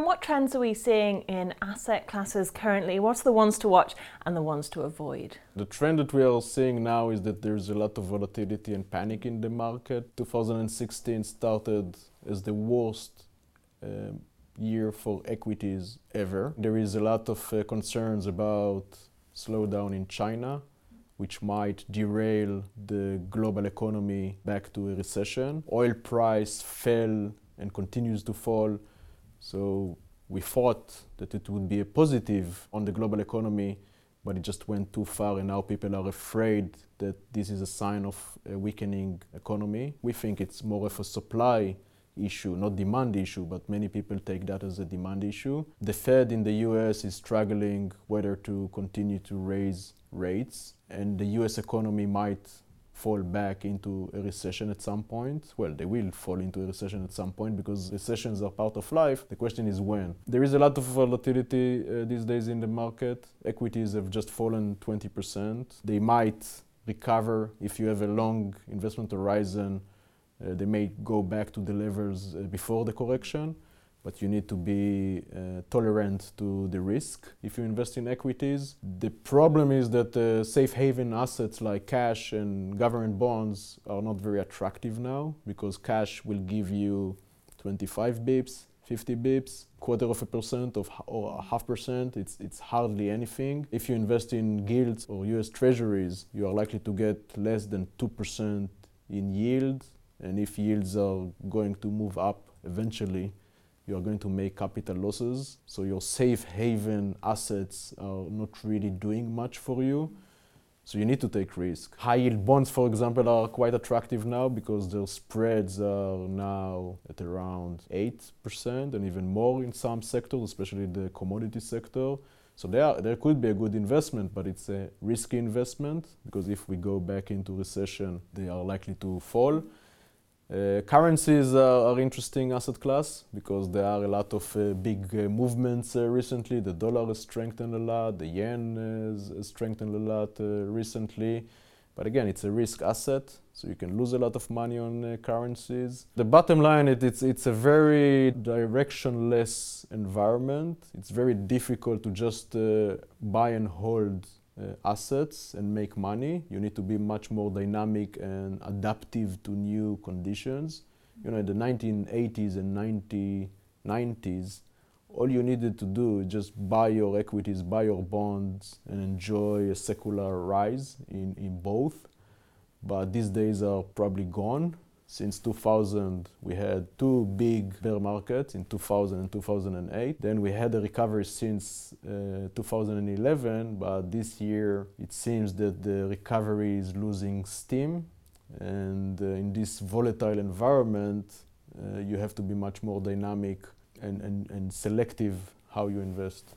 Aaron, what trends are we seeing in asset classes currently? What's the ones to watch and the ones to avoid? The trend that we are seeing now is that there's a lot of volatility and panic in the market. 2016 started as the worst uh, year for equities ever. There is a lot of uh, concerns about slowdown in China, which might derail the global economy back to a recession. Oil price fell and continues to fall. So we thought that it would be a positive on the global economy, but it just went too far, and now people are afraid that this is a sign of a weakening economy. We think it's more of a supply issue, not demand issue, but many people take that as a demand issue. The Fed in the US is struggling whether to continue to raise rates, and the US economy might fall back into a recession at some point. Well, they will fall into a recession at some point because recessions are part of life. The question is when. There is a lot of volatility uh, these days in the market. Equities have just fallen 20%. They might recover if you have a long investment horizon. Uh, they may go back to the levels uh, before the correction but you need to be uh, tolerant to the risk if you invest in equities. The problem is that uh, safe haven assets like cash and government bonds are not very attractive now because cash will give you 25 bips, 50 bips, quarter of a percent of, or a half percent. It's, it's hardly anything. If you invest in gilts or US treasuries, you are likely to get less than 2% in yield. And if yields are going to move up eventually, you are going to make capital losses. So your safe haven assets are not really doing much for you. So you need to take risk. High yield bonds, for example, are quite attractive now because their spreads are now at around 8% and even more in some sectors, especially the commodity sector. So there, there could be a good investment, but it's a risky investment because if we go back into recession, they are likely to fall. Uh, currencies are, are, interesting asset class because there are a lot of uh, big uh, movements uh, recently. The dollar has strengthened a lot, the yen has strengthened a lot uh, recently. But again, it's a risk asset, so you can lose a lot of money on uh, currencies. The bottom line, it, it's, it's a very directionless environment. It's very difficult to just buy and hold Uh, assets and make money. You need to be much more dynamic and adaptive to new conditions. You know, in the 1980s and 1990s, all you needed to do is just buy your equities, buy your bonds, and enjoy a secular rise in, in both. But these days are probably gone. Since 2000, we had two big bear markets in 2000 and 2008. Then we had a recovery since uh, 2011, but this year it seems that the recovery is losing steam. And uh, in this volatile environment, uh, you have to be much more dynamic and, and, and selective how you invest.